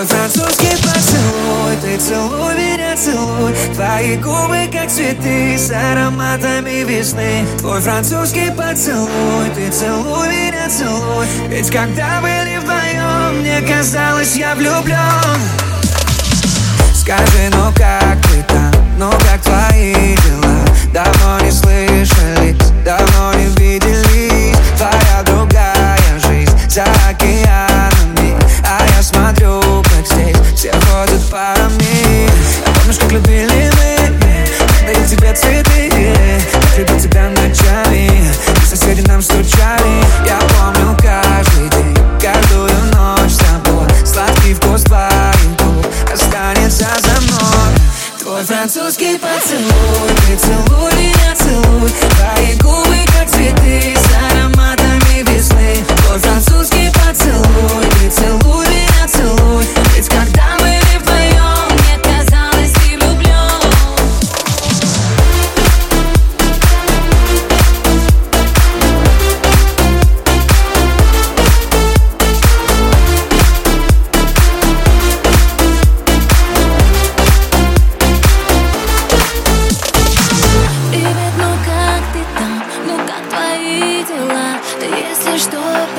Твой французский поцелуй Ты целуй меня, целуй. Твои губы, как цветы С ароматами весны. Твой французский поцелуй Ты целуй меня, целуй. Ведь когда были вдвоем Мне казалось, я влюблен Скажи, ну как Тебе цветы любил тебя ночами И соседи нам стучали Я помню каждый день, каждую ночь. С тобой Сладкий вкус твоих останется за мной. Твой французский поцелуй Ты целуй. Меня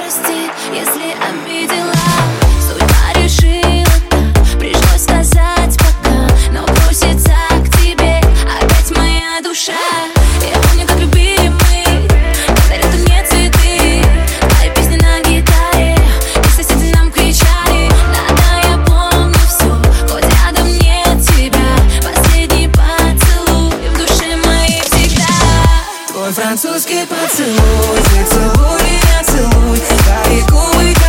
прости, если обидела. Твой французский поцелуй Ты целуй меня, целуй. Твои губы